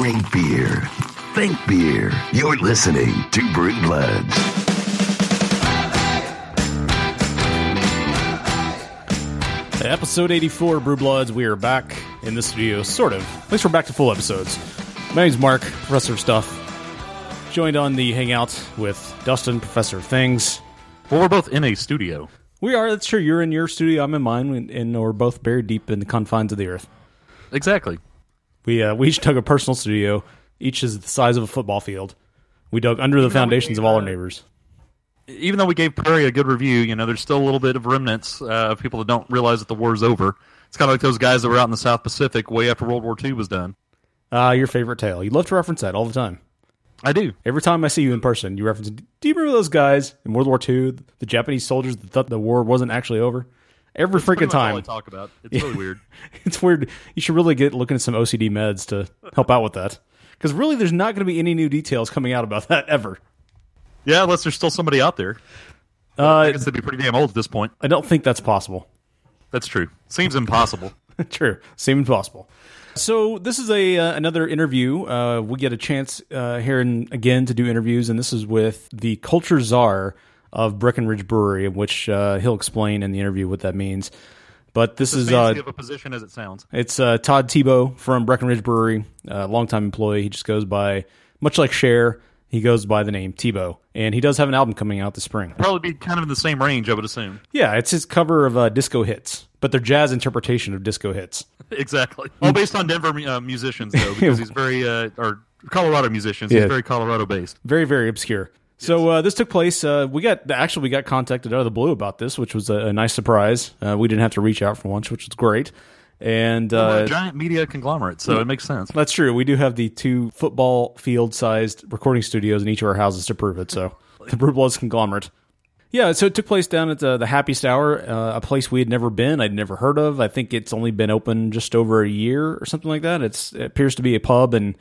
Drink beer. Think beer. You're listening to Brew Bloods. Episode 84, Brew Bloods. We are back in the studio, sort of. At least we're back to full episodes. My name's Mark, Professor of Stuff. Joined on the hangout with Dustin, Professor of Things. Well, we're both in a studio. We are, that's true. You're in your studio, I'm in mine, and- and we're both buried deep in the confines of the earth. Exactly. We, uh, we each dug a personal studio. Each is the size of a football field. We dug under the foundations of all our neighbors. Even though we gave Prairie a good review, you know, there's still a little bit of remnants uh, of people that don't realize that the war's over. It's kind of like those guys that were out in the South Pacific way after World War II was done. Uh, your favorite tale. You love to reference that all the time. I do. Every time I see you in person, you reference. Do you remember those guys in World War II, the Japanese soldiers that thought the war wasn't actually over? Every freaking I time. talk about. It's really weird. It's weird. You should really get looking at some OCD meds to help out with that. Because really, there's not going to be any new details coming out about that ever. Yeah, unless there's still somebody out there. I Uh, guess they'd be pretty damn old at this point. I don't think that's possible. That's true. Seems impossible. True, seems possible. So this is a uh, another interview. Uh, we get a chance uh, here and again to do interviews, and this is with the culture czar of Breckenridge Brewery, which uh, he'll explain in the interview what that means. But this As is uh, of a position as it sounds. It's uh, Todd Tebo from Breckenridge Brewery, a longtime employee. He just goes by, much like Cher, he goes by the name Tebo. And he does have an album coming out this spring. Probably be kind of in the same range, I would assume. Yeah, it's his cover of uh, disco hits, but they're jazz interpretation of disco hits. Exactly. All based on Denver uh, musicians, though, because he's very, uh, or Colorado musicians. Yeah. He's very Colorado based. Very, very obscure. So uh, this took place. Uh, we got actually we got contacted out of the blue about this, which was a, a nice surprise. Uh, we didn't have to reach out for once, which was great. And We're uh, a giant media conglomerate, so it makes sense. That's true. We do have the two football field sized recording studios in each of our houses to prove it. So the Brew Bloods conglomerate. Yeah, so it took place down at the, the Happiest Hour, uh, a place we had never been, I'd never heard of. I think it's only been open just over a year or something like that. It's it appears to be a pub and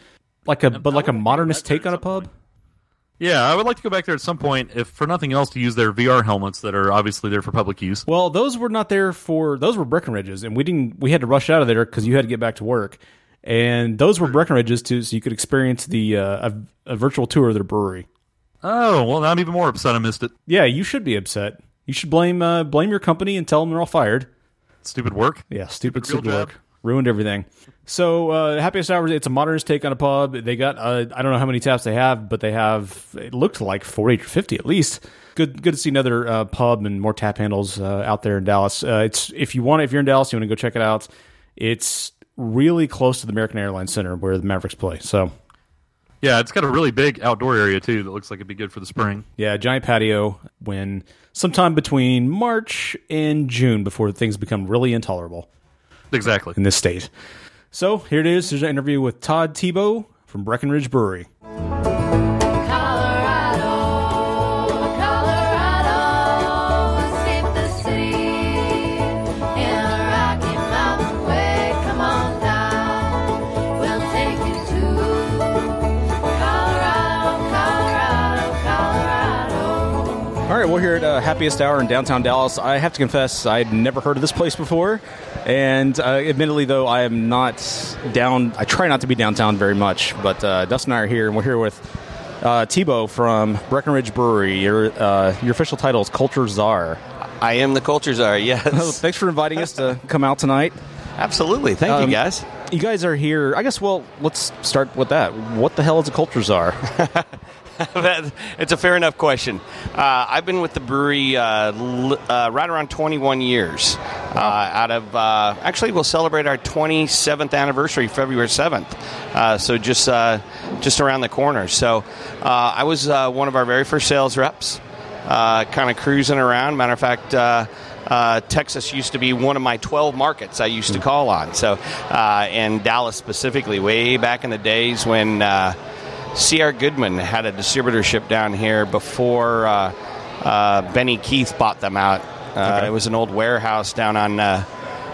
like a but like a modernist take on a pub. point. Yeah, I would like to go back there at some point, if for nothing else, to use their VR helmets that are obviously there for public use. Well, those were not there for those were Breckenridge's, and we didn't. We had to rush out of there because you had to get back to work, and those were Breckenridge's too, so you could experience the uh, a, a virtual tour of their brewery. Oh, well, now I'm even more upset I missed it. Yeah, you should be upset. You should blame uh, blame your company and tell them they're all fired. Stupid work. Yeah, stupid, Stupid stupid work. Ruined everything. So, uh, Happiest Hours, it's a modernist take on a pub. They got, uh, I don't know how many taps they have, but they have, it looked like 40 or 50 at least. Good good to see another uh, pub and more tap handles uh, out there in Dallas. Uh, it's If you want, if you're in Dallas, you want to go check it out. It's really close to the American Airlines Center where the Mavericks play. So, Yeah, it's got a really big outdoor area, too, that looks like it'd be good for the spring. yeah, giant patio when sometime between March and June before things become really intolerable. Exactly. in this state. So here it is. There's an interview with Todd Tebo from Breckenridge Brewery. Happiest Hour in downtown Dallas. I have to confess, I'd never heard of this place before. And uh, admittedly, though, I am not down. I try not to be downtown very much. But uh, Dustin and I are here, and we're here with uh, Tebo from Breckenridge Brewery. Your, uh, your official title is Culture Czar. I am the culture czar. Yes, thanks for inviting us to come out tonight. absolutely. Thank Um, you, guys. You guys are here. I guess, well, let's start with that. What the hell is a Culture Czar? That- it's a fair enough question. Uh, I've been with the brewery uh, l- uh, right around 21 years. Uh, out of uh, actually, we'll celebrate our 27th anniversary February 7th. Uh, so just uh, just around the corner. So uh, I was uh, one of our very first sales reps. Uh, kind of cruising around. Matter of fact. Uh, uh, Texas used to be one of my 12 markets I used to call on. So, uh, and Dallas specifically, way back in the days when uh, C.R. Goodman had a distributorship down here before uh, uh, Benny Keith bought them out. Uh, It was an old warehouse down on, uh,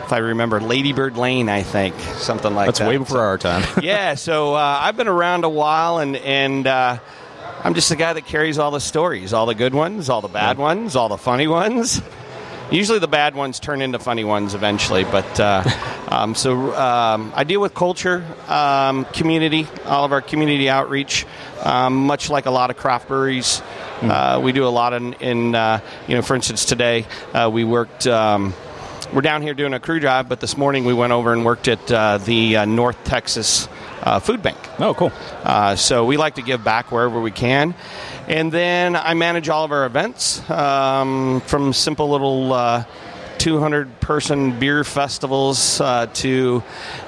if I remember, Ladybird Lane, I think, something like That's that. That's way before our time. yeah, so uh, I've been around a while, and and uh, I'm just the guy that carries all the stories, all the good ones, all the bad ones, all the funny ones. Usually, the bad ones turn into funny ones eventually, but uh, Um, so um, I deal with culture, um, community, all of our community outreach, um, much like a lot of craft breweries. Uh, we do a lot in, in uh, you know, for instance, today uh, we worked. Um, we're down here doing a crew drive, but this morning we went over and worked at uh, the uh, North Texas uh, Food Bank. Oh, cool. Uh, so we like to give back wherever we can. And then I manage all of our events um, from simple little uh, 200 person beer festivals uh, to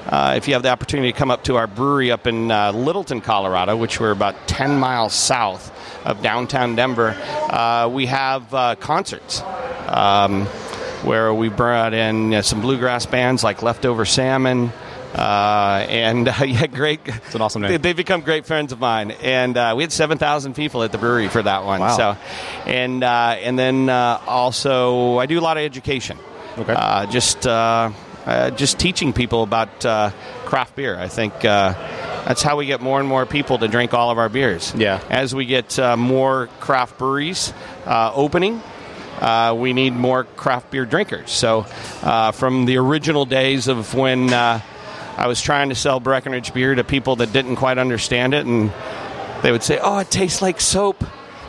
uh, if you have the opportunity to come up to our brewery up in uh, Littleton, Colorado, which we're about 10 miles south of downtown Denver, uh, we have uh, concerts. Um, where we brought in uh, some bluegrass bands like Leftover Salmon, uh, and uh, yeah, great. It's an awesome name. They, they've become great friends of mine, and uh, we had seven thousand people at the brewery for that one. Wow. So, and uh, and then uh, also I do a lot of education. Okay. Uh, just uh, uh, just teaching people about uh, craft beer. I think. Uh, that's how we get more and more people to drink all of our beers. Yeah. As we get uh, more craft breweries uh, opening, uh, we need more craft beer drinkers. So, uh, from the original days of when uh, I was trying to sell Breckenridge beer to people that didn't quite understand it, and they would say, "Oh, it tastes like soap,"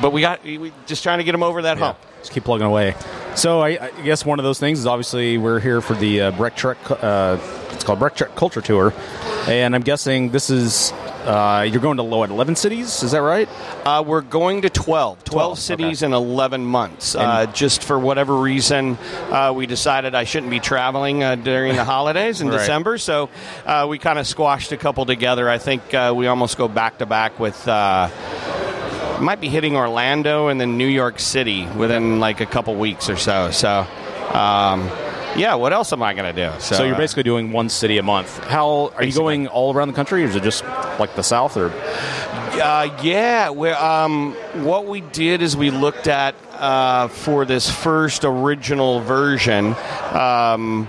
but we got we just trying to get them over that hump. Just keep plugging away. So I, I guess one of those things is obviously we're here for the uh, Breck Trek. Uh, it's called Breck Trek Culture Tour, and I'm guessing this is uh, you're going to low at 11 cities. Is that right? Uh, we're going to 12. 12, 12, cities okay. in 11 months. uh, just for whatever reason, uh, we decided I shouldn't be traveling uh, during the holidays in Right. December, so uh, we kind of squashed a couple together. I think uh, we almost go back to back with. Might be hitting Orlando and then New York City within like a couple weeks or so. So, um, yeah, what else am I going to do? So you're uh, basically doing one city a month. How are you going all around the country, or is it just like the South? Or Uh, yeah, we um, what we did is we looked at uh, for this first original version um,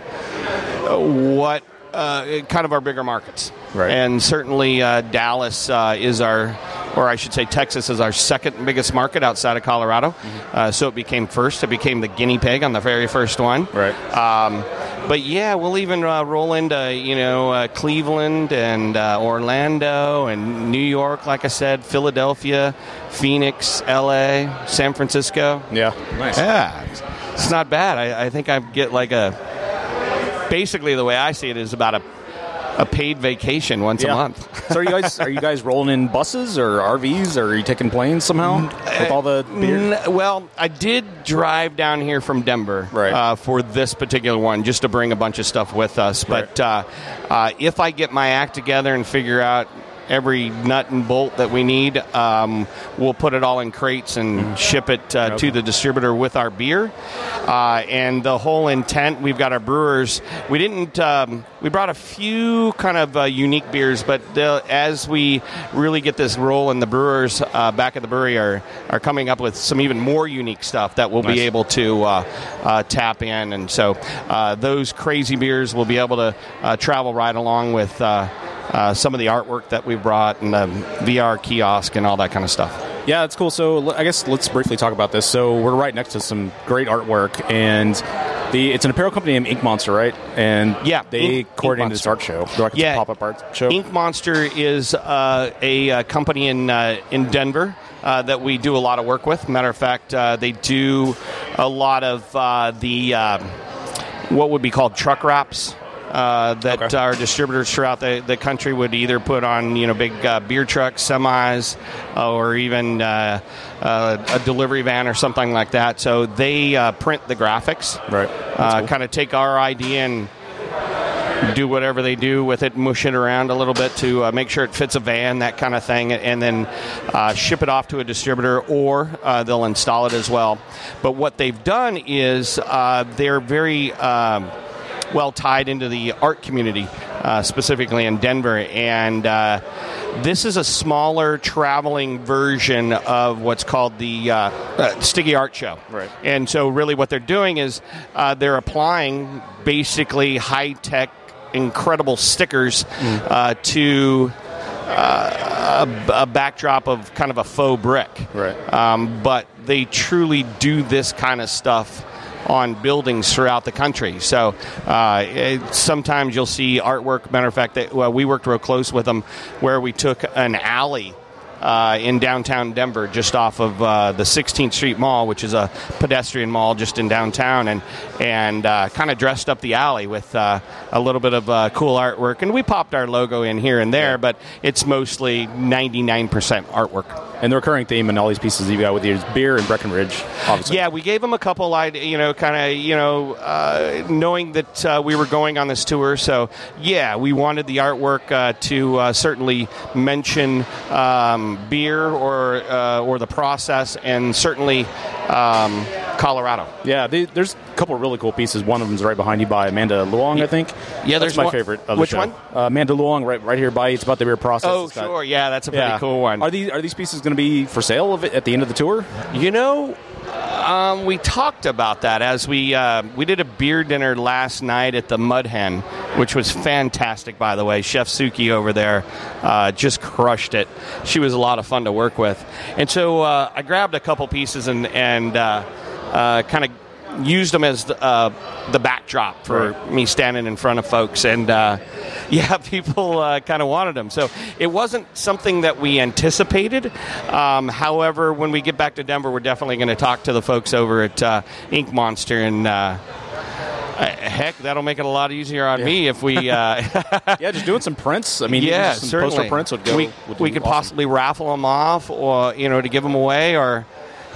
what uh, kind of our bigger markets, Right. And certainly uh, Dallas uh, is our, or I should say Texas is our second biggest market outside of Colorado. Mm-hmm. Uh, so it became first. It became the guinea pig on the very first one. Right. Um, but yeah, we'll even uh, roll into you know uh, Cleveland and uh, Orlando and New York, like I said, Philadelphia, Phoenix, L.A., San Francisco. yeah, nice. Yeah, it's- it's not bad. I, I think I get like a. Basically, the way I see it is about a a paid vacation once a month. so are you guys are you guys rolling in buses or RVs or are you taking planes somehow with all the beer? N- well, I did drive down here from Denver Right. uh, for this particular one, just to bring a bunch of stuff with us. But uh, uh, if I get my act together and figure out every nut and bolt that we need, um, we'll put it all in crates and ship it uh, to the distributor with our beer. Uh, and the whole intent, we've got our brewers. We didn't. Um, we brought a few kind of uh, unique beers, but as we really get this roll, and the brewers uh, back at the brewery are, are coming up with some even more unique stuff that we'll Nice. be able to uh, uh, tap in. And so uh, those crazy beers will be able to uh, travel right along with uh, some of the artwork that we brought and the VR kiosk and all that kind of stuff. Yeah, it's cool. So I guess let's briefly talk about this. So we're right next to some great artwork, and the it's an apparel company named Ink Monster, right? And Yeah, they Ink- coordinated this art show. They're like a Yeah. pop up art show. Ink Monster is uh, a uh, company in uh, in Denver uh, that we do a lot of work with. Matter of fact, uh, they do a lot of uh, the what would be called truck wraps. Uh, that Okay. our distributors throughout the, the country would either put on you know big uh, beer trucks, semis, uh, or even uh, uh, a delivery van or something like that. So they uh, print the graphics, Right. Uh, cool. Kind of take our idea and do whatever they do with it, mush it around a little bit to uh, make sure it fits a van, that kind of thing, and then uh, ship it off to a distributor, or uh, they'll install it as well. But what they've done is uh, they're very um, well tied into the art community, uh, specifically in Denver, and uh, this is a smaller traveling version of what's called the uh, uh, Sticky Art Show. Right. And so, really, what they're doing is uh, they're applying basically high tech, incredible stickers uh, to uh, a, a backdrop of kind of a faux brick. Right. Um, but they truly do this kind of stuff on buildings throughout the country. So uh, it, sometimes you'll see artwork. Matter of fact, that, well, we worked real close with them where we took an alley uh, in downtown Denver, just off of uh, the 16th Street Mall, which is a pedestrian mall just in downtown, and and uh, kind of dressed up the alley with uh, a little bit of uh, cool artwork. And we popped our logo in here and there, but it's mostly 99% artwork. And the recurring theme in all these pieces that you got with you is beer and Breckenridge, obviously. Yeah, we gave them a couple, you know, kind of, you know, uh, knowing that uh, we were going on this tour. So, yeah, we wanted the artwork uh, to uh, certainly mention um, beer or uh, or the process, and certainly um, Colorado. Yeah, they, there's a couple of really cool pieces. One of them is right behind you by Amanda Luong, I think. Yeah, that's there's my one- favorite. Of the which show. one? Uh, Amanda Luong, right, right here by. It's about the beer process. Oh, got- sure, yeah, that's a pretty Yeah. cool one. Are these are these pieces going to be for sale at the end of the tour? You know, um, we talked about that as we uh, we did a beer dinner last night at the Mud Hen, which was fantastic. By the way, Chef Suki over there uh, just crushed it. She was a lot of fun to work with, and so uh, I grabbed a couple pieces and and uh, uh, kind of used them as the, uh, the backdrop for me standing in front of folks and uh, yeah people uh, kind of wanted them so it wasn't something that we anticipated um, however when we get back to denver we're definitely going to talk to the folks over at uh, ink monster and uh, heck that'll make it a lot easier on me if we uh, Yeah, just doing some prints. I mean, yeah, some certainly. poster prints would go. We, would we could awesome. possibly raffle them off, or you know, to give them away, or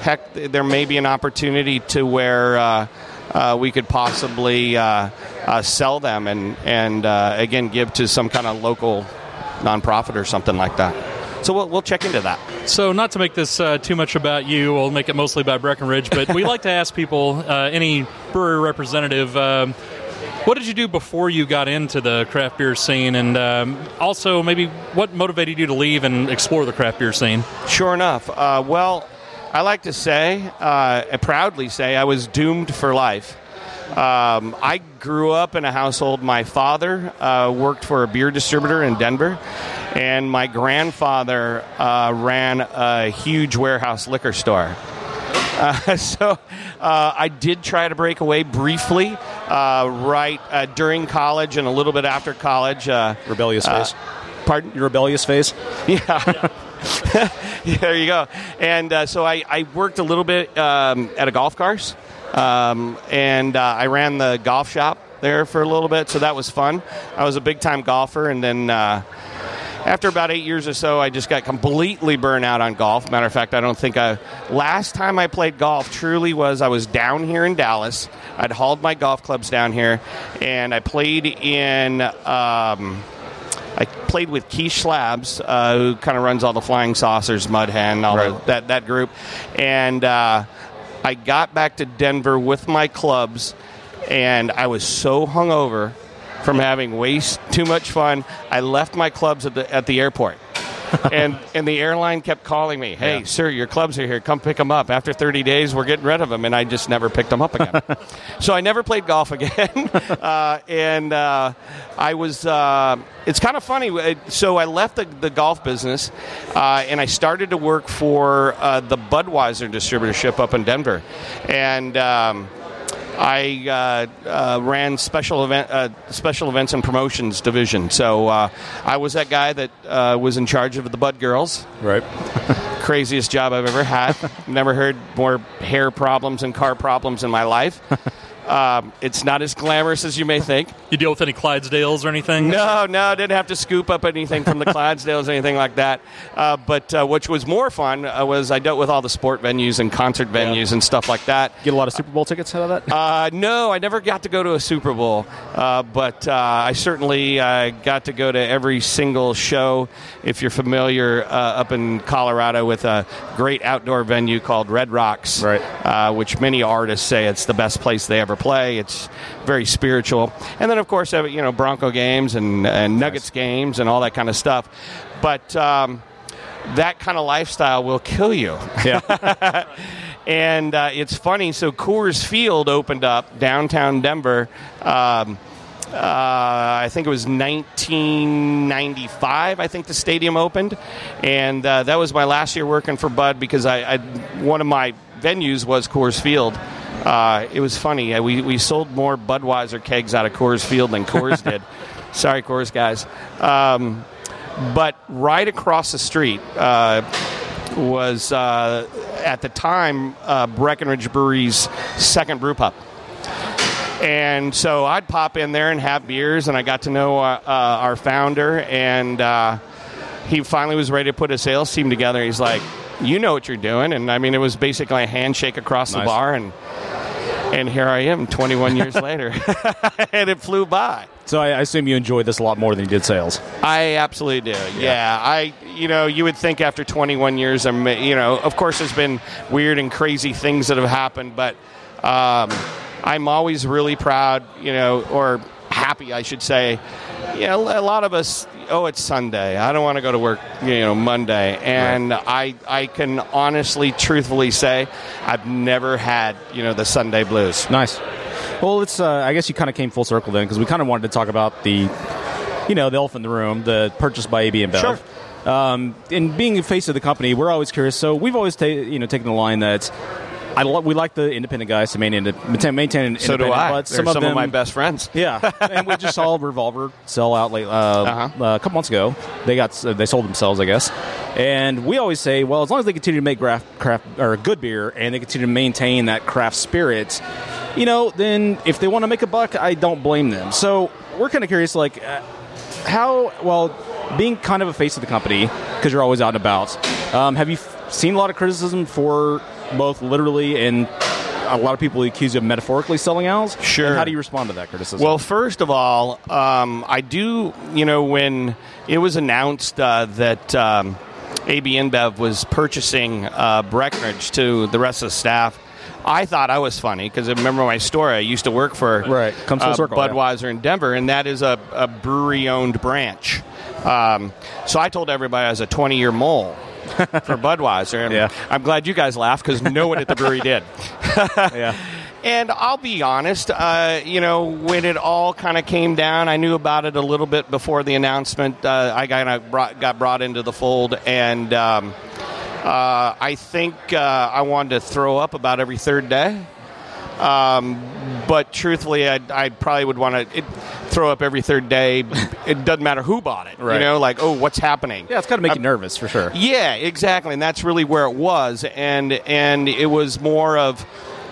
heck, there may be an opportunity to where uh, uh, we could possibly uh, uh, sell them and and uh, again give to some kind of local nonprofit or something like that. So we'll, we'll check into that. So, not to make this uh, too much about you, we'll make it mostly about Breckenridge, but we like to ask people, uh, any brewery representative, um, what did you do before you got into the craft beer scene? And um, also, maybe what motivated you to leave and explore the craft beer scene? Sure enough. Uh, well, I like to say, uh, proudly say, I was doomed for life. Um, I grew up in a household. My father uh, worked for a beer distributor in Denver, and my grandfather uh, ran a huge warehouse liquor store. Uh, so uh, I did try to break away briefly, uh, right uh, during college and a little bit after college. Uh, Rebellious face. pardon? Your rebellious face. Yeah. There you go. And uh, so I, I worked a little bit um, at a golf course, um, and uh, I ran the golf shop there for a little bit, so that was fun. I was a big time golfer, and then. Uh, after about eight years or so, I just got completely burnt out on golf. Matter of fact, I don't think I. Last time I played golf truly was I was down here in Dallas. I'd hauled my golf clubs down here, and I played in. Um, I played with Keith Schlabs, uh, who kind of runs all the Flying Saucers, Mud Hen, all the, that that group, and uh, I got back to Denver with my clubs, and I was so hungover from having way too much fun. I left my clubs at the at the airport. and and the airline kept calling me, "Hey, Yeah. sir, your clubs are here. Come pick them up. After 30 days, we're getting rid of them." And I just never picked them up again. so I never played golf again. uh, and uh, I was. Uh, it's kind of funny. Uh, So I left the, the golf business, uh, and I started to work for uh, the Budweiser distributorship up in Denver, and. Um, I uh, uh, ran special event, uh, special events and promotions division. So uh, I was that guy that uh, was in charge of the Bud Girls. Right. Craziest job I've ever had. Never heard more hair problems and car problems in my life. Um, it's not as glamorous as you may think. You deal with any Clydesdales or anything? No, no, I didn't have to scoop up anything from the Clydesdales or anything like that. Uh, but uh, which was more fun uh, was I dealt with all the sport venues and concert venues and stuff like that. Get a lot of Super Bowl tickets out of that. Uh, no, I never got to go to a Super Bowl, uh, but uh, I certainly uh, got to go to every single show. If you're familiar, uh, up in Colorado with a great outdoor venue called Red Rocks, Right. Uh, which many artists say it's the best place they ever play. It's very spiritual, and then of course, you know Bronco games and, and Nuggets games and all that kind of stuff. But um, that kind of lifestyle will kill you. yeah. And uh, it's funny. So Coors Field opened up downtown Denver. Um, uh, I think it was 1995. I think the stadium opened, and uh, that was my last year working for Bud because I, I one of my venues was Coors Field, Uh, it was funny. We we sold more Budweiser kegs out of Coors Field than Coors did. Sorry, Coors guys. Um, but right across the street uh, was uh, at the time uh, Breckenridge Brewery's second brew pub. And so I'd pop in there and have beers, and I got to know uh, uh, our founder, and uh, he finally was ready to put a sales team together. He's like, "You know what you're doing," and I mean, it was basically a handshake across the bar, and and here I am, 21 years later, and it flew by. So I, assume you enjoyed this a lot more than you did sales. I absolutely do. Yeah. I, you know, you would think after 21 years, I'm, you know, of course, there's been weird and crazy things that have happened, but um, I'm always really proud, you know, or happy, I should say. Know, a lot of us, oh, it's Sunday. I don't want to go to work, you know, Monday, and I, I can honestly, truthfully say, I've never had, you know, the Sunday blues. Nice. Well, it's. Uh, I guess you kind of came full circle then because we kind of wanted to talk about the, you know, the elephant in the room, the purchase by AB InBev. Sure. Um, and being the face of the company, we're always curious. So we've always, ta- you know, taken the line that I lo- we like the independent guys to maintain maintain, maintain So do I. But They're some, some, of them, my best friends. Yeah, and we just saw Revolver sell out late, uh, Uh-huh. uh, a couple months ago. They got they sold themselves, I guess. And we always say, well, as long as they continue to make craft, craft or good beer and they continue to maintain that craft spirit, you know, then if they want to make a buck, I don't blame them. So we're kind of curious, like uh, how well being kind of a face of the company because you're always out and about. Um, have you f- seen a lot of criticism for both literally and a lot of people accuse you of metaphorically selling out? Sure. And how do you respond to that criticism? Well, first of all, um, I do, you know, when it was announced uh, that um, AB InBev was purchasing uh, Breckenridge to the rest of the staff, I thought I was funny because I remember my story. I used to work for Right. Comes full uh, circle, yeah. Budweiser in Denver, and that is a, a brewery owned branch. Um, so I told everybody I was a 20 year mole. for Budweiser, and Yeah. I'm glad you guys laughed because no one at the brewery did. yeah. And I'll be honest, uh, you know, when it all kind of came down, I knew about it a little bit before the announcement. Uh, I kind of brought, got brought into the fold, and um, uh, I think uh, I wanted to throw up about every third day. Um, but truthfully, I, I probably would want to throw up every third day. It doesn't matter who bought it. Right. You know, like, oh, what's happening? Yeah, it's got to make you nervous for sure. yeah, exactly, and that's really where it was, and and it was more of,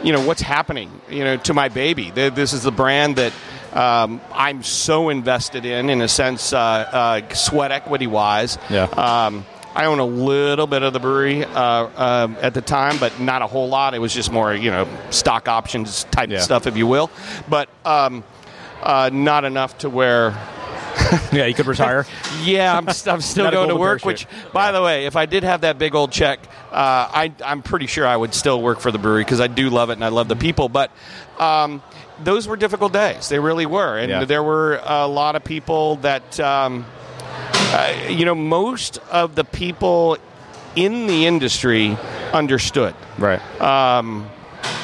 you know, what's happening, you know, to my baby. This is the brand that um, I'm so invested in, in a sense, uh, uh, sweat equity wise. Yeah. Um, I own a little bit of the brewery uh, um at the time, but not a whole lot. It was just more, you know, stock options type Yeah. stuff, if you will, but um, uh, not enough to where Yeah, you could retire. yeah, I'm, st- I'm still going to work. Which, by the way, if I did have that big old check, uh, I, I'm pretty sure I would still work for the brewery because I do love it and I love the people. But um, those were difficult days. They really were, and Yeah. there were a lot of people that, um, uh, you know, most of the people in the industry understood. right. Um,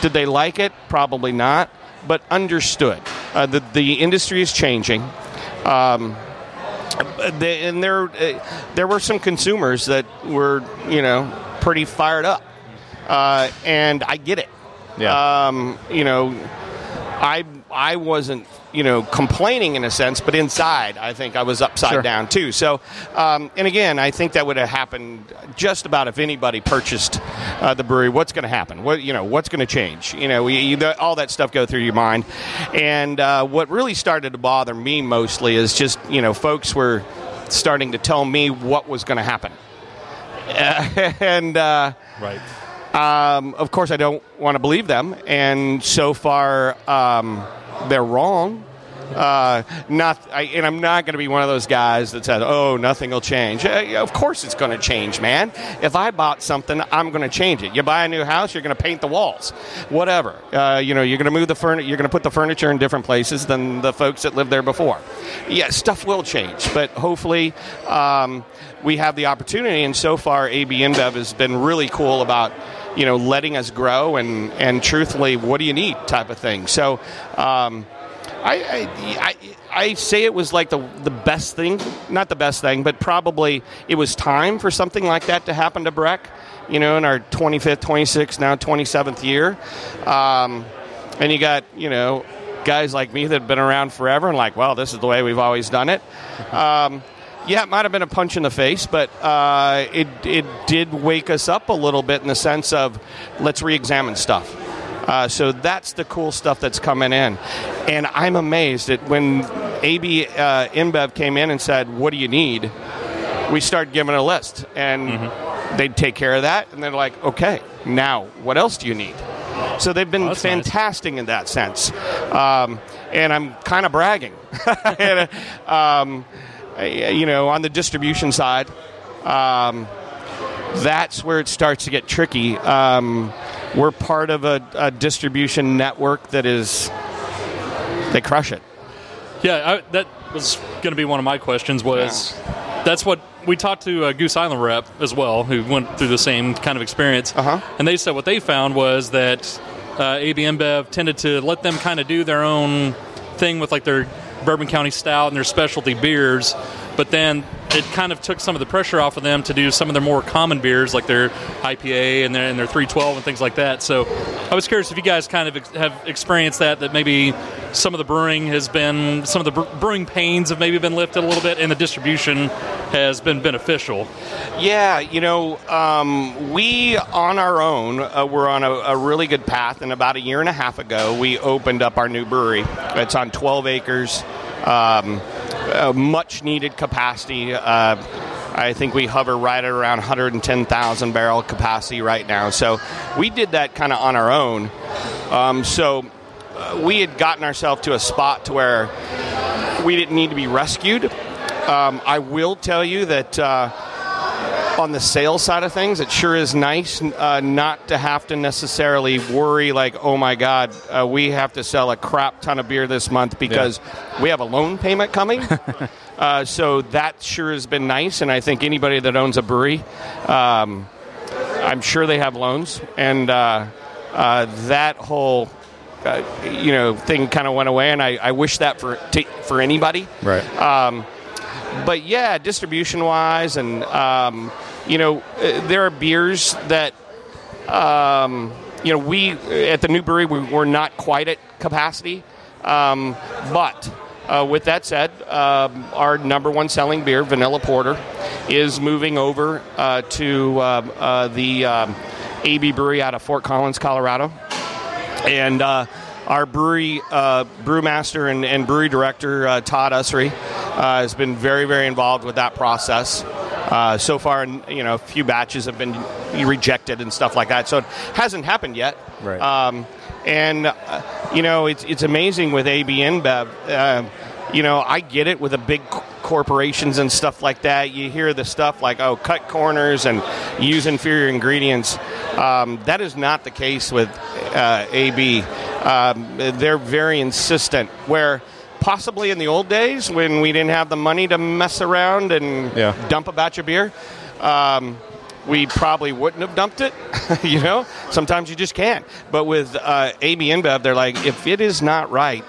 did they like it? Probably not, but understood. Uh, the, the industry is changing. Um, they, and there, uh, there were some consumers that were, you know, pretty fired up. Uh, and I get it. Yeah. Um, you know, I I wasn't you know complaining in a sense, but inside I think I was upside Sure. down too. So, um, and again, I think that would have happened just about if anybody purchased uh, the brewery. What's going to happen? What you know? What's going to change? You know, you, you, the, all that stuff go through your mind. And uh, what really started to bother me mostly is just you know folks were starting to tell me what was going to happen. and uh, Right. Um, of course, I don't want to believe them, and so far um, they're wrong. Uh, not, I, and I'm not going to be one of those guys that says, "Oh, nothing will change." Uh, of course, it's going to change, man. If I bought something, I'm going to change it. You buy a new house, you're going to paint the walls, whatever. Uh, you know, you're going to move the furniture. You're going to put the furniture in different places than the folks that lived there before. Yeah, stuff will change, but hopefully. Um, we have the opportunity, and so far, AB InBev has been really cool about you know letting us grow and and truthfully, what do you need type of thing. So. Um, I, I, I, say it was like the the best thing, not the best thing, but probably it was time for something like that to happen to Breck. You know, in our 25th, 26th, now 27th year, um, and you got you know guys like me that have been around forever and like, well, this is the way we've always done it. Um, yeah, it might have been a punch in the face, but uh, it it did wake us up a little bit in the sense of let's re-examine stuff. Uh, so that's the cool stuff that's coming in, and I'm amazed that when AB uh, InBev came in and said, "What do you need?" We started giving a list, and they'd take care of that, and they're like, "Okay, now what else do you need?" So they've been Oh, that's nice. fantastic in that sense, um, and I'm kind of bragging. And, um, you know, on the distribution side, um, that's where it starts to get tricky. Um, we're part of a, a distribution network that is they crush it. Yeah, I, that was going to be one of my questions. Was that's what we talked to a Goose Island rep as well, who went through the same kind of experience, Uh-huh. and they said what they found was that uh, AB InBev tended to let them kind of do their own thing with like their Bourbon County Stout and their specialty beers, but then it kind of took some of the pressure off of them to do some of their more common beers like their IPA and their, and their 312 and things like that. So I was curious if you guys kind of ex- have experienced that, that maybe some of the brewing has been, some of the bre- brewing pains have maybe been lifted a little bit and the distribution has been beneficial. Yeah, you know, um, we on our own uh, we're on a, a really good path. And about a year and a half ago, we opened up our new brewery. It's on 12 acres, um, uh, much needed capacity. Uh, I think we hover right at around 110,000 barrel capacity right now. So we did that kind of on our own. Um, so uh, we had gotten ourselves to a spot to where we didn't need to be rescued. Um, I will tell you that uh, on the sales side of things, it sure is nice uh, not to have to necessarily worry like, oh my God, uh, we have to sell a crap ton of beer this month because we have a loan payment coming. uh, so that sure has been nice, and I think anybody that owns a brewery, um, I'm sure they have loans, and uh, uh, that whole. Uh, you know, thing kind of went away, and I, I wish that for to, for anybody. Right. Um, but yeah, distribution wise, and um, you know, uh, there are beers that um, you know we at the new brewery we, we're not quite at capacity, um, but. Uh, with that said, um, our number one selling beer, Vanilla Porter, is moving over uh, to uh, uh, the um, AB Brewery out of Fort Collins, Colorado and uh, our brewery uh, brewmaster and, and brewery director Todd Usry has been very very involved with that process. Uh, so far, you know, a few batches have been rejected and stuff like that. So it hasn't happened yet. Right. Um, and uh, you know, it's it's amazing with AB InBev. Uh, you know, I get it with the big corporations and stuff like that. You hear the stuff like, "Oh, cut corners and use inferior ingredients." Um, that is not the case with uh, AB. Um, they're very insistent. Where possibly in the old days when we didn't have the money to mess around and Yeah. dump a batch of beer. Um, we probably wouldn't have dumped it, you know. Sometimes you just can't. But with uh, AB InBev, they're like, if it is not right,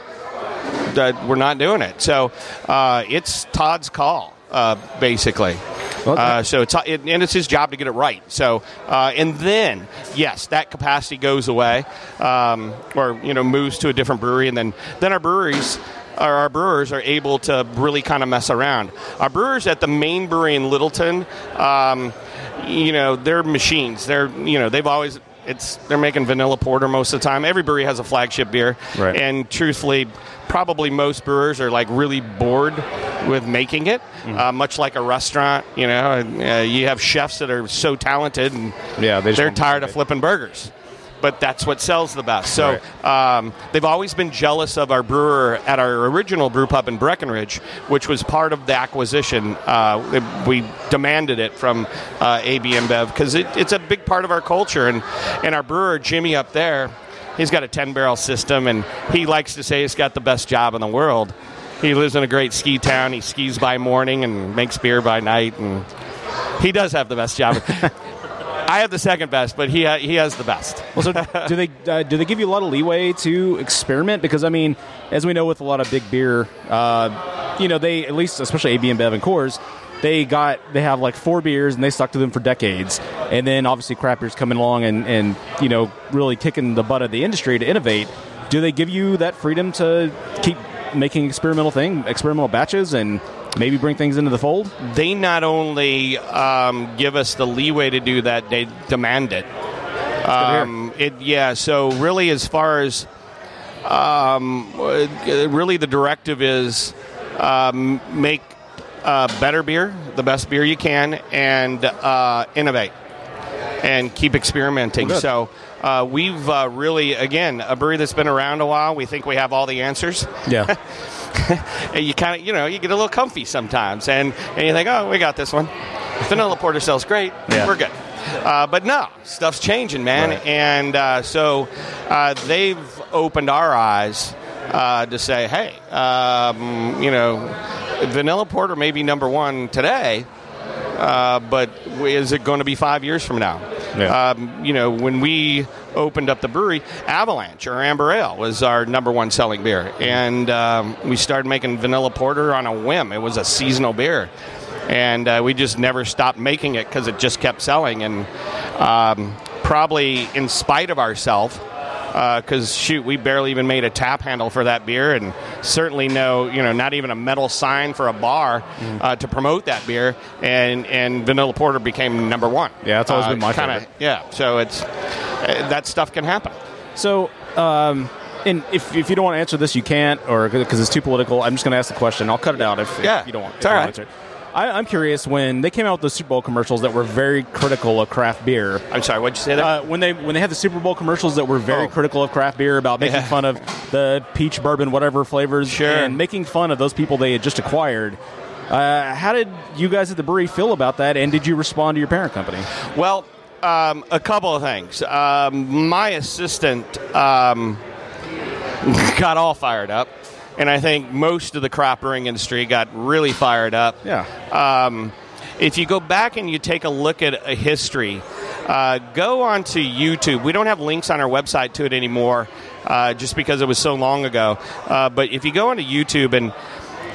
that we're not doing it. So uh, it's Todd's call, uh, basically. Well, Uh, so it's it, and it's his job to get it right. So uh, and then yes, that capacity goes away, um, or you know moves to a different brewery, and then then our breweries. Or our brewers are able to really kind of mess around. Our brewers at the main brewery in Littleton, um, you know, they're machines. They're you know they've always it's they're making vanilla porter most of the time. Every brewery has a flagship beer, Right. and truthfully, probably most brewers are like really bored with making it. Mm-hmm. Uh, much like a restaurant, you know, uh, you have chefs that are so talented, and Yeah, they they're tired of flipping burgers. But that's what sells the best. So um, they've always been jealous of our brewer at our original brew pub in Breckenridge, which was part of the acquisition. Uh, we demanded it from uh, AB InBev because it, it's a big part of our culture. And, and our brewer, Jimmy, up there, he's got a 10 barrel system, and he likes to say he's got the best job in the world. He lives in a great ski town. He skis by morning and makes beer by night, and he does have the best job. I have the second best, but he ha- he has the best. Well, so do they uh, do they give you a lot of leeway to experiment? Because I mean, as we know with a lot of big beer, uh, you know they at least especially AB InBev and Coors, they got they have like four beers and they stuck to them for decades, and then obviously craft beers coming along and and you know really kicking the butt of the industry to innovate. Do they give you that freedom to keep making experimental thing, experimental batches, and maybe bring things into the fold? They not only um, give us the leeway to do that, they demand it. Um, it yeah. So really, as far as um, really the directive is um, make uh, better beer, the best beer you can, and uh, innovate and keep experimenting. Well, so. Uh, we've uh, really, again, a brewery that's been around a while. We think we have all the answers. Yeah. and you kind of, you know, you get a little comfy sometimes, and, and you think, oh, we got this one. Vanilla porter sells great. Yeah. We're good. Uh, but no, stuff's changing, man. Right. And uh, so uh, they've opened our eyes uh, to say, hey, um, you know, vanilla porter may be number one today, uh, but is it going to be five years from now? Yeah. Um, you know, when we opened up the brewery, Avalanche or Amber Ale was our number one selling beer, and um, we started making vanilla porter on a whim. It was a seasonal beer, and uh, we just never stopped making it because it just kept selling, and um, probably in spite of ourselves. Because shoot, we barely even made a tap handle for that beer, and certainly no, you know, not even a metal sign for a bar Mm. uh, to promote that beer. And and vanilla porter became number one. Yeah, that's always been my kinda- favorite. Yeah, so it's uh, that stuff can happen. So, um, and if, if you don't want to answer this, you can't, or because it's too political, I'm just going to ask the question. I'll cut it out if, if Yeah, you don't want. if you right. answer it. I, I'm curious when they came out with the Super Bowl commercials that were very critical of craft beer. I'm sorry, what'd you say there? Uh, when they when they had the Super Bowl commercials that were very Oh. critical of craft beer about making Yeah. fun of the peach bourbon whatever flavors Sure. and making fun of those people they had just acquired. Uh, how did you guys at the brewery feel about that, and did you respond to your parent company? Well, um, a couple of things. Um, my assistant um, got all fired up, and I think most of the crop brewing industry got really fired up. Yeah. Um, if you go back and you take a look at a history, uh, go onto YouTube. We don't have links on our website to it anymore, uh, just because it was so long ago. Uh, but if you go onto YouTube and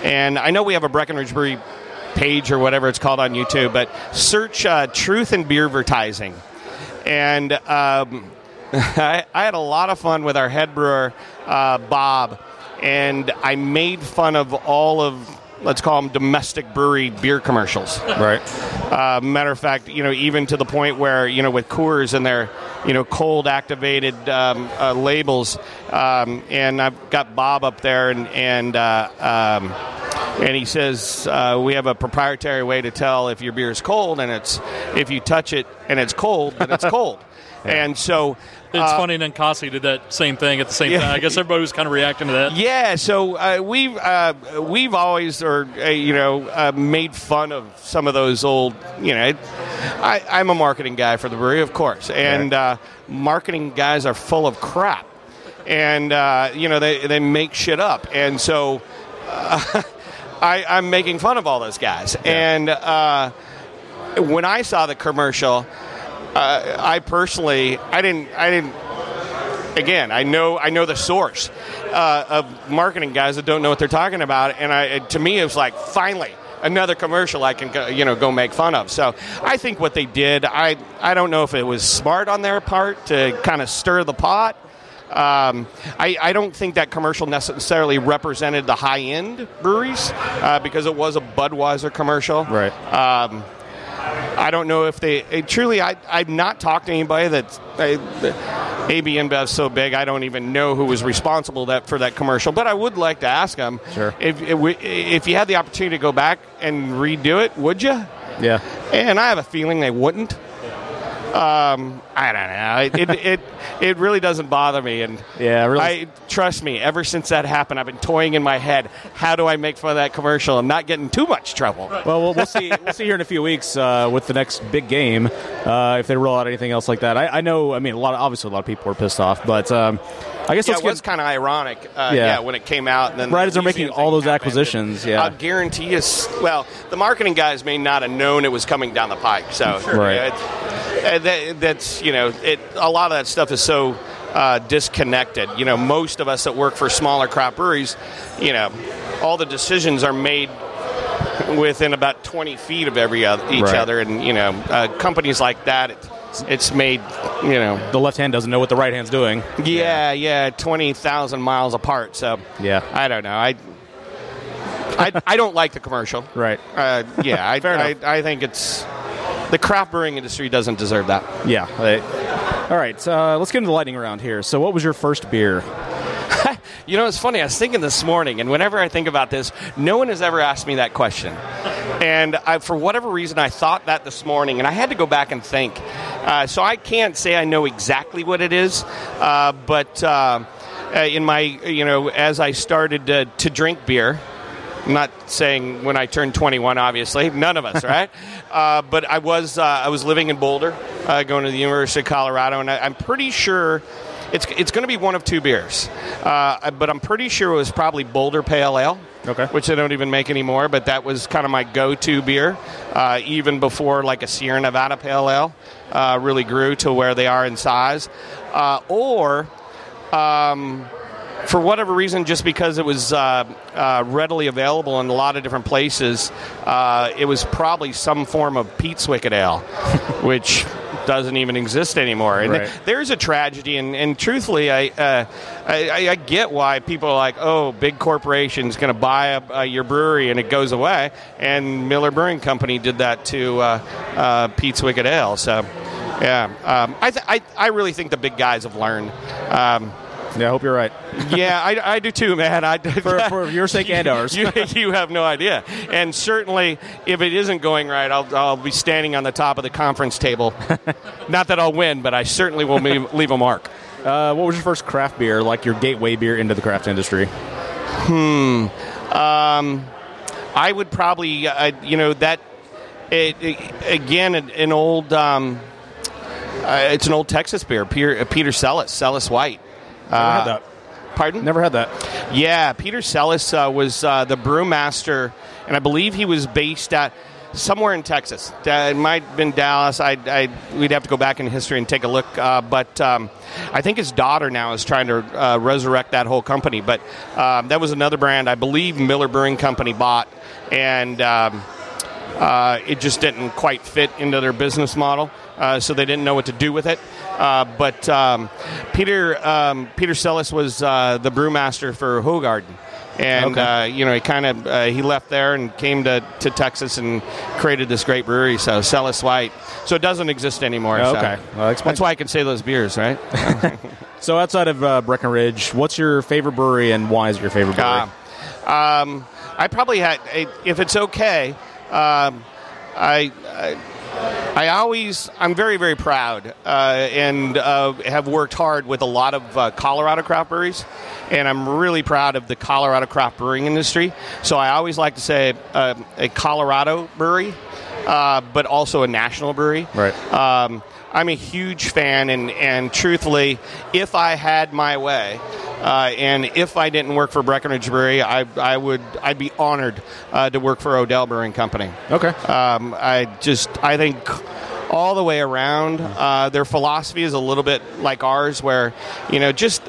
and I know we have a Breckenridge Brewery page or whatever it's called on YouTube, but search uh, "Truth in Beer Advertising," and um, I, I had a lot of fun with our head brewer uh, Bob, and I made fun of all of let's call them domestic brewery beer commercials. Right. Uh, matter of fact, you know, even to the point where you know with Coors and their you know cold activated um, uh, labels, um, and I've got Bob up there, and and uh, um, and he says uh, we have a proprietary way to tell if your beer is cold, and it's if you touch it and it's cold, then it's cold, and so. It's uh, funny, Ninkasi did that same thing at the same Yeah. time. I guess everybody was kind of reacting to that. Yeah, so uh, we've uh, we've always, or uh, you know, uh, made fun of some of those old. You know, I, I'm a marketing guy for the brewery, of course, and uh, marketing guys are full of crap, and uh, you know they they make shit up, and so uh, I, I'm making fun of all those guys, and uh, when I saw the commercial. Uh, I personally, I didn't, I didn't again, I know I know the source uh, of marketing guys that don't know what they're talking about, and I, to me, it was like finally another commercial I can go, you know go make fun of. So I think what they did, I I don't know if it was smart on their part to kind of stir the pot. Um, I, I don't think that commercial necessarily represented the high end breweries uh, because it was a Budweiser commercial. Right. Um, I don't know if they eh, truly. I, I've not talked to anybody that's I, AB InBev's so big. I don't even know who was responsible that for that commercial. But I would like to ask them Sure. if if, if you had the opportunity to go back and redo it, would you? Yeah. And I have a feeling they wouldn't. Um, I don't know. It, it it it really doesn't bother me, and Yeah, really- I trust me. Ever since that happened, I've been toying in my head. How do I make fun of that commercial and not get in too much trouble? Well, we'll, we'll see. We'll see here in a few weeks uh, with the next big game uh, if they roll out anything else like that. I, I know. I mean, a lot. Of, obviously, a lot of people were pissed off, but um, I guess Yeah, it was kind of ironic. Uh, Yeah. yeah. when it came out, and then Right as they're making all those acquisitions, yeah. I'll guarantee you. Well, the marketing guys may not have known it was coming down the pike. So Right. yeah, it's- uh, that, that's you know, it, a lot of that stuff is so uh, disconnected. You know, most of us that work for smaller craft breweries, you know, all the decisions are made within about 20 feet of every other, each Right. other, and you know, uh, companies like that, it, it's made, you know, The left hand doesn't know what the right hand's doing. yeah, yeah, twenty thousand miles apart. So Yeah. I don't know. I I, I don't like the commercial. Right. Uh, yeah, I, I. I think it's the craft brewing industry doesn't deserve that. Yeah. they- all right. So uh, let's get into the lightning round here. So, what was your first beer? You know, it's funny. I was thinking this morning, and whenever I think about this, no one has ever asked me that question. And I, for whatever reason, I thought that this morning, and I had to go back and think. Uh, so I can't say I know exactly what it is, uh, but uh, uh, in my, you know, as I started to, to drink beer, I'm not saying when I turned 21, obviously, none of us, right? uh, but I was uh, I was living in Boulder, uh, going to the University of Colorado, and I, I'm pretty sure it's it's going to be one of two beers. Uh, but I'm pretty sure it was probably Boulder Pale Ale. Okay. Which they don't even make anymore, but that was kind of my go-to beer, uh, even before like a Sierra Nevada Pale Ale uh, really grew to where they are in size, uh, or um, for whatever reason, just because it was uh, uh, readily available in a lot of different places, uh, it was probably some form of Pete's Wicked Ale, which doesn't even exist anymore. And Right. there's a tragedy, and, and truthfully, I, uh, I I get why people are like, oh, big corporations going to buy up uh, your brewery and it goes away. And Miller Brewing Company did that to uh, uh, Pete's Wicked Ale. So. Yeah, um, I, th- I I really think the big guys have learned. Um, Yeah, I hope you're right. yeah, I, I do too, man. I, For, for your sake and ours. you, you have no idea. And certainly, if it isn't going right, I'll, I'll be standing on the top of the conference table. Not that I'll win, but I certainly will leave, leave a mark. Uh, what was your first craft beer, like your gateway beer into the craft industry? Hmm. Um, I would probably, uh, you know, that it, it- again, an, an old, um, uh, it's an old Texas beer, Peter, Peter Celis, Celis White. Never Uh, had that. Pardon? Never had that. Yeah, Peter Celis uh, was uh, the brewmaster, and I believe he was based at somewhere in Texas. Da- It might have been Dallas. I, I, we'd have to go back in history and take a look. Uh, but um, I think his daughter now is trying to uh, resurrect that whole company. But um, that was another brand I believe Miller Brewing Company bought, and um, uh, it just didn't quite fit into their business model, uh, so they didn't know what to do with it. Uh, but um, Peter um, Peter Celis was uh, the brewmaster for Hoegaarden, and Okay. uh, you know he kind of uh, he left there and came to, to Texas and created this great brewery. So Celis White, so it doesn't exist anymore. Oh, so okay. Well, that that's why I can say those beers, right? So, outside of uh, Breckenridge, what's your favorite brewery and why is it your favorite brewery? Um, I probably had, if it's okay, um, I, I, I always, I'm very, very proud uh, and uh, have worked hard with a lot of uh, Colorado craft breweries. And I'm really proud of the Colorado craft brewing industry. So I always like to say uh, a Colorado brewery, uh, but also a national brewery. Right. Um, I'm a huge fan, and, and truthfully, if I had my way, uh, and if I didn't work for Breckenridge Brewery, I, I would I'd be honored uh, to work for Odell Brewing Company. Okay. Um, I just I think all the way around, uh, their philosophy is a little bit like ours, where you know just.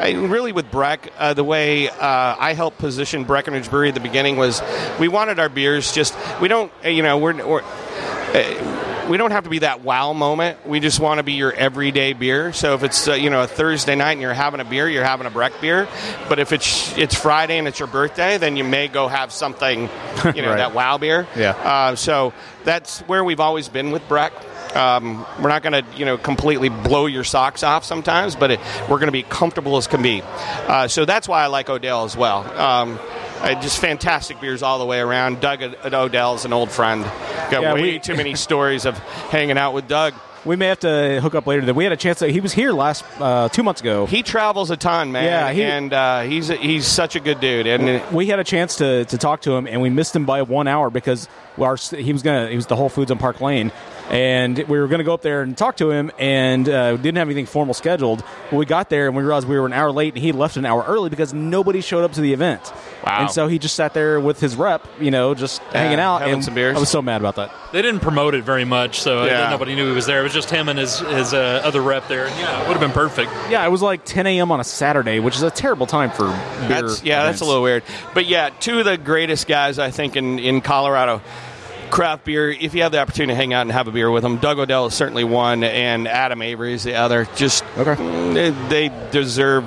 I, really, with Breck, uh, the way uh, I helped position Breckenridge Brewery at the beginning was we wanted our beers just we don't you know we're, we're uh, we don't have to be that wow moment. We just want to be your everyday beer. So if it's uh, you know a Thursday night and you're having a beer, you're having a Breck beer. But if it's it's Friday and it's your birthday, then you may go have something, you know, Right. that wow beer. Yeah. Uh, so that's where we've always been with Breck. Um, we're not going to, you know, completely blow your socks off sometimes, but it, we're going to be comfortable as can be. Uh, so that's why I like Odell as well. Um, uh, just fantastic beers all the way around. Doug at, at Odell is an old friend. Got Yeah, way we- too many stories of hanging out with Doug. We may have to hook up later. That we had a chance. To, he was here last uh, two months ago. He travels a ton, man. Yeah, he- and uh, he's he's such a good dude. And we had a chance to, to talk to him, and we missed him by one hour because our, he was gonna he was the Whole Foods on Park Lane, And we were going to go up there and talk to him, and uh, didn't have anything formal scheduled. But we got there, and we realized we were an hour late, and he left an hour early because nobody showed up to the event. Wow. And so he just sat there with his rep, you know, just hanging out. having and some beers. I was so mad about that. They didn't promote it very much, so Yeah. nobody knew he was there. It was just him and his his uh, other rep there. And yeah, it would have been perfect. Yeah, it was like 10 a.m. on a Saturday, which is a terrible time for beer. That's yeah, that's a little weird. But yeah, two of the greatest guys I think in in Colorado. Craft beer. If you have the opportunity to hang out and have a beer with them, Doug Odell is certainly one, and Adam Avery is the other. Just Okay. mm, they, they deserve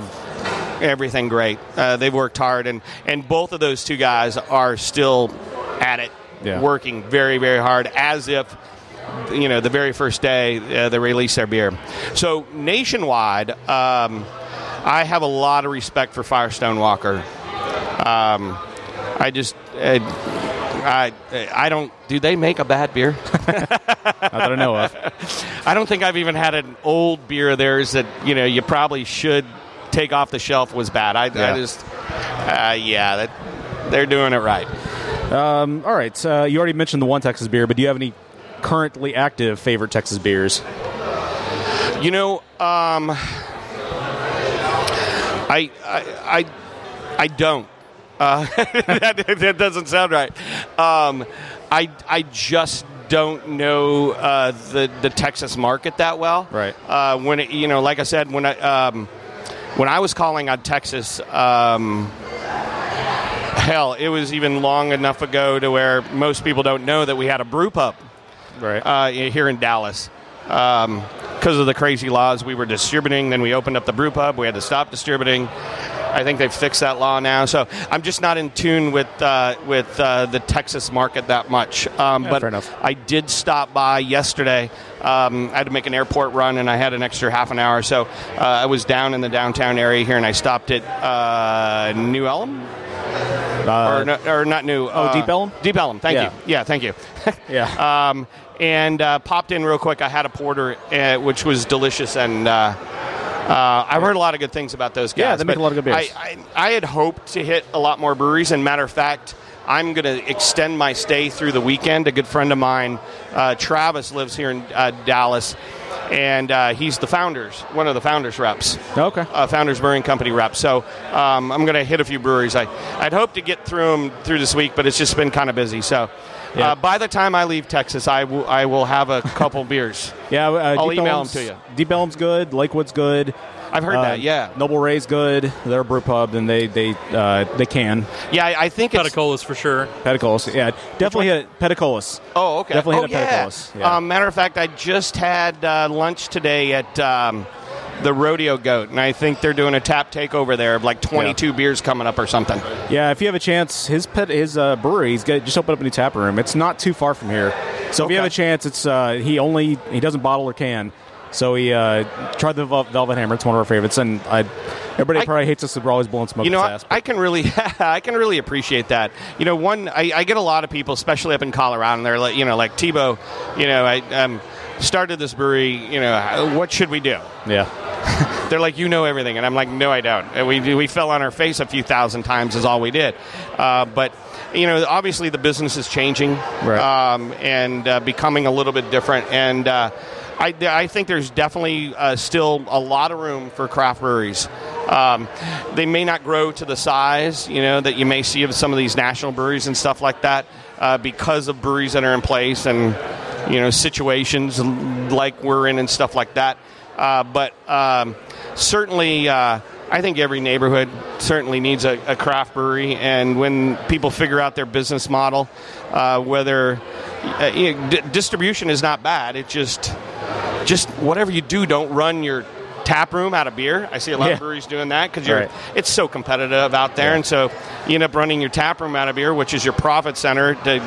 everything great. Uh, they've worked hard, and and both of those two guys are still at it, Yeah. working very very hard, as if you know the very first day uh, they released their beer. So nationwide, um, I have a lot of respect for Firestone Walker. Um, I just. Uh, I I don't. Do they make a bad beer? Not that I know of. I don't think I've even had an old beer of theirs that you know you probably should take off the shelf was bad. I, Yeah. I just uh, yeah, that they're doing it right. All right, uh, you already mentioned the one Texas beer, but do you have any currently active favorite Texas beers? You know, um, I I I, I don't. Uh, that, that doesn't sound right. Um, I I just don't know uh, the the Texas market that well. Right. Uh, when it, you know, like I said, when I um, when I was calling on Texas. Um, Hell, it was even long enough ago to where most people don't know that we had a brew pub Right. uh, here in Dallas. Because of the crazy laws we were distributing, then we opened up the brew pub. We had to stop distributing. I think they've fixed that law now. So I'm just not in tune with uh, with uh, the Texas market that much. Um, Yeah, but fair enough. I did stop by yesterday. Um, I had to make an airport run, and I had an extra half an hour. So uh, I was down in the downtown area here, and I stopped at uh, New Elm. or, no, or not New. Oh, Deep Ellum? Deep Ellum. Thank Yeah. you. Yeah, thank you. yeah. um, and uh, popped in real quick. I had a porter, uh, which was delicious, and uh, I've heard a lot of good things about those guys. Yeah, they make a lot of good beers. I, I, I had hoped to hit a lot more breweries, and matter of fact, I'm going to extend my stay through the weekend. A good friend of mine, uh, Travis, lives here in uh, Dallas, and uh, he's the founders, one of the founders reps okay. uh, Founders Brewing Company rep. So um, I'm going to hit a few breweries. I, I'd hope to get through them through this week, but it's just been kind of busy. So Yeah. uh, by the time I leave Texas, I will I will have a couple beers. Yeah, uh, I'll Deep email 'em Ellum's- to you. Deep Ellum's good. Lakewood's good. I've heard Uh, that. Yeah, Noble Rey's good. They're a brew pub, and they they uh, they can yeah. I, I think it's. Peticolas for sure. Peticolas. Yeah, definitely hit Peticolas. Oh, okay. Definitely oh, hit yeah. Peticolas. Yeah. Um, matter of fact, I just had uh, lunch today at. Um, the Rodeo Goat, and I think they're doing a tap takeover there of like 22 beers coming up or something. Yeah, if you have a chance, his pet his uh, brewery, he's got, just opened up a new tap room. It's not too far from here, so if you have a chance, it's uh, he only he doesn't bottle or can. So he uh, tried the Velvet Hammer. It's one of our favorites, and I, everybody I- probably hates us we're always blowing smoke You know, up I. I can really, I can really appreciate that. You know, one, I, I get a lot of people, especially up in Colorado, and they're like, you know, like Tebo. You know, I um, started this brewery. You know, what should we do? yeah, They're like, you know everything, and I'm like, no, I don't. And we we fell on our face a few thousand times is all we did. Uh, but you know, obviously the business is changing Right. um, and uh, becoming a little bit different. And uh, I I think there's definitely uh, still a lot of room for craft breweries. Um, they may not grow to the size, you know, that you may see of some of these national breweries and stuff like that, uh, because of breweries that are in place and you know situations like we're in and stuff like that. Uh, but um, certainly, uh, I think every neighborhood certainly needs a, a craft brewery. And when people figure out their business model, uh, whether uh, you know, d- distribution is not bad, it just just whatever you do, don't run your tap room out of beer. I see a lot Yeah. of breweries doing that because you're Right. it's so competitive out there, and so you end up running your tap room out of beer, which is your profit center to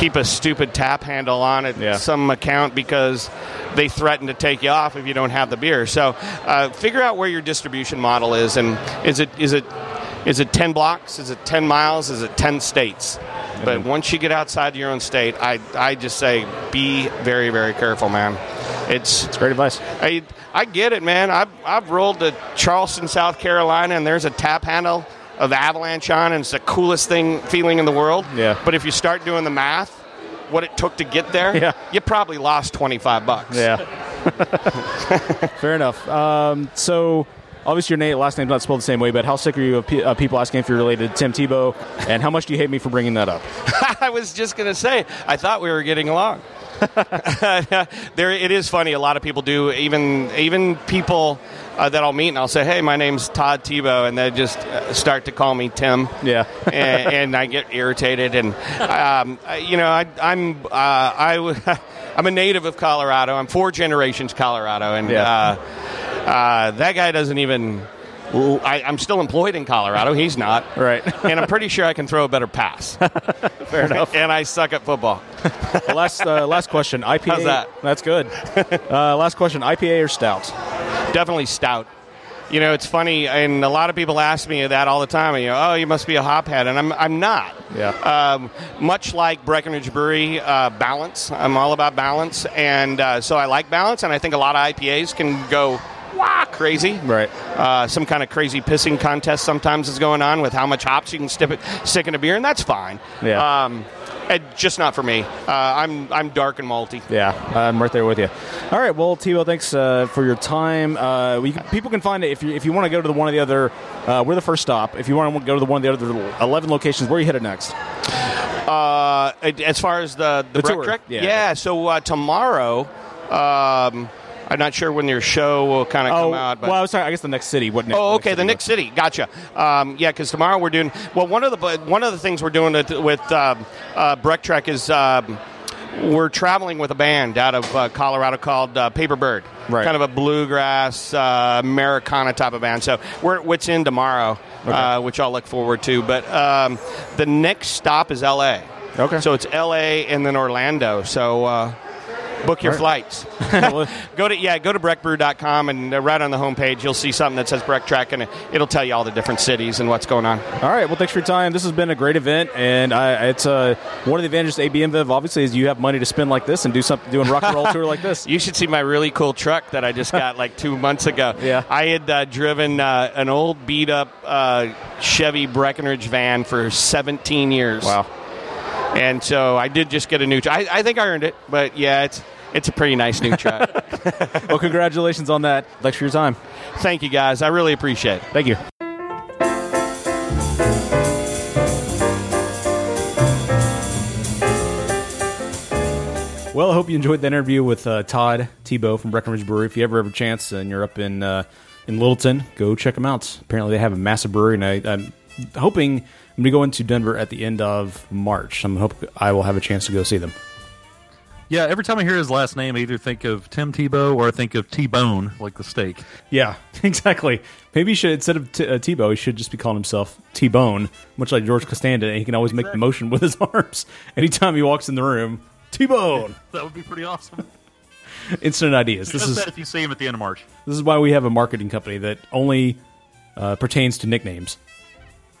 keep a stupid tap handle on at Yeah. some account because they threaten to take you off if you don't have the beer. So uh, figure out where your distribution model is, and is it is it is it ten blocks? Is it ten miles? Is it ten states? But once you get outside your own state, I I just say be very very careful, man. It's it's great advice. I I get it, man. I've I've rolled to Charleston, South Carolina, and there's a tap handle of Avalanche on, and it's the coolest thing feeling in the world. Yeah. But if you start doing the math, what it took to get there, Yeah. you probably lost twenty five bucks. Yeah. Fair enough. Um, so, obviously, your name, last name's not spelled the same way, but how sick are you of pe- uh, people asking if you're related to Tim Tebow? And how much do you hate me for bringing that up? I was just going to say, I thought we were getting along. there, it is funny. A lot of people do. Even even people uh, that I'll meet, and I'll say, "Hey, my name's Todd Thibault," and they just uh, start to call me Tim. Yeah. and, and I get irritated. And um, I- you know, I, I'm uh, I w- I'm a native of Colorado. I'm four generations Colorado, and Yeah. uh, uh, that guy doesn't even. I, I'm still employed in Colorado. He's not. Right. and I'm pretty sure I can throw a better pass. Fair enough. and I suck at football. Last uh, last question. IPA. How's that? That's good. Uh, last question. IPA or stout? Definitely stout. You know, it's funny, and a lot of people ask me that all the time. You know, oh, you must be a hophead, and I'm I'm not. Yeah. Um, much like Breckenridge Brewery, uh, balance. I'm all about balance, and uh, so I like balance, and I think a lot of IPAs can go crazy. Right. Uh, some kind of crazy pissing contest sometimes is going on with how much hops you can stick, stick in a beer, and that's fine. Yeah. Um, it, just not for me. Uh, I'm I'm dark and malty. Yeah, I'm right there with you. All right, well, Tebo, thanks uh, for your time. Uh, we, people can find it if you if you want to go to the one of the other. Uh, we're the first stop. If you want to go to the one of the other eleven locations, where are you headed next? Uh, as far as the the, The tour, Trek? yeah. So uh, tomorrow, um, I'm not sure when your show will kind of Oh, come out. But well, I was sorry. I guess the next city. What? Next, Oh, okay. next The next City, gotcha. Um, yeah, because tomorrow we're doing well. One of the one of the things we're doing with, with um, uh, Breck Trek is um, we're traveling with a band out of uh, Colorado called uh, Paper Bird, Right. kind of a bluegrass uh, Americana type of band. So we're what's in tomorrow, uh, which I'll look forward to. But um, the next stop is L.A. Okay. So it's L.A. and then Orlando. So. Book your All flights. Go to yeah, go to breckbrew.com and uh, right on the homepage you'll see something that says Breck Trek and it, it'll tell you all the different cities and what's going on. All right. Well, thanks for your time. This has been a great event, and I, it's uh, one of the advantages of AB InBev obviously is you have money to spend like this and do something, doing rock and roll tour like this. You should see my really cool truck that I just got like two months ago. Yeah. I had uh, driven uh, an old beat up uh, Chevy Breckenridge van for 17 years. Wow. And so I did just get a new truck. I, I think I earned it, but yeah, it's it's a pretty nice new truck. Well, congratulations on that. Thanks for your time. Thank you guys. I really appreciate it. Thank you. Well, I hope you enjoyed the interview with uh, Todd Thibault from Breckenridge Brewery. If you ever have a chance and you're up in uh, in Littleton, go check them out. Apparently, they have a massive brewery, and I, I'm hoping I'm going to go into Denver at the end of March. I'm hope I will have a chance to go see them. Yeah, every time I hear his last name, I either think of Tim Tebow or I think of T-Bone, like the steak. Yeah, exactly. Maybe he should instead of t- uh, Tebo, he should just be calling himself T Bone, much like George Costanza, and he can always make the motion with his arms anytime he walks in the room. T Bone, That would be pretty awesome. instant ideas. This is that if you see him at the end of March. this is why we have a marketing company that only uh, pertains to nicknames.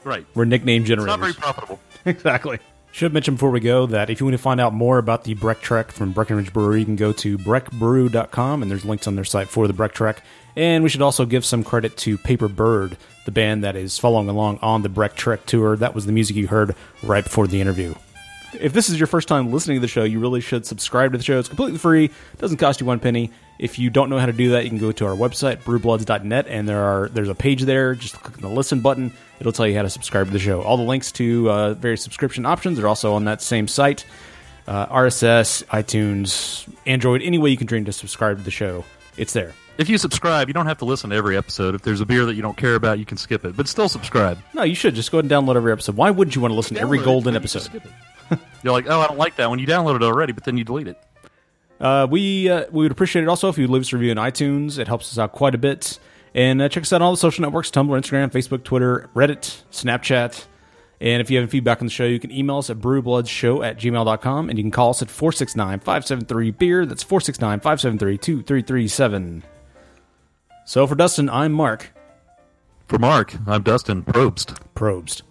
Right. We're nickname It's generators. not very profitable. exactly. Should mention before we go that if you want to find out more about the Breck Trek from Breckenridge Brewery, you can go to breckbrew.com and there's links on their site for the Breck Trek. And we should also give some credit to Paper Bird, the band that is following along on the Breck Trek tour. That was the music you heard right before the interview. If this is your first time listening to the show, you really should subscribe to the show. It's completely free. It doesn't cost you one penny. If you don't know how to do that, you can go to our website, brewbloods.net, and there are there's a page there. Just click on the listen button. It'll tell you how to subscribe to the show. All the links to uh, various subscription options are also on that same site. Uh, RSS, iTunes, Android, any way you can dream to subscribe to the show, it's there. If you subscribe, you don't have to listen to every episode. If there's a beer that you don't care about, you can skip it. But still subscribe. No, you should just go ahead and download every episode. Why wouldn't you want to listen to every Download it, golden then you just episode? You're like, oh, I don't like that one. You downloaded it already, but then you delete it. Uh, we uh, we would appreciate it also if you leave us a review on iTunes. It helps us out quite a bit. And uh, check us out on all the social networks: Tumblr, Instagram, Facebook, Twitter, Reddit, Snapchat. And if you have any feedback on the show, you can email us at brewbloodshow at gmail.com and you can call us at 469 573 beer. That's 469 573 2337. So for Dustin, I'm Mark For Mark, I'm Dustin Probst. Probst.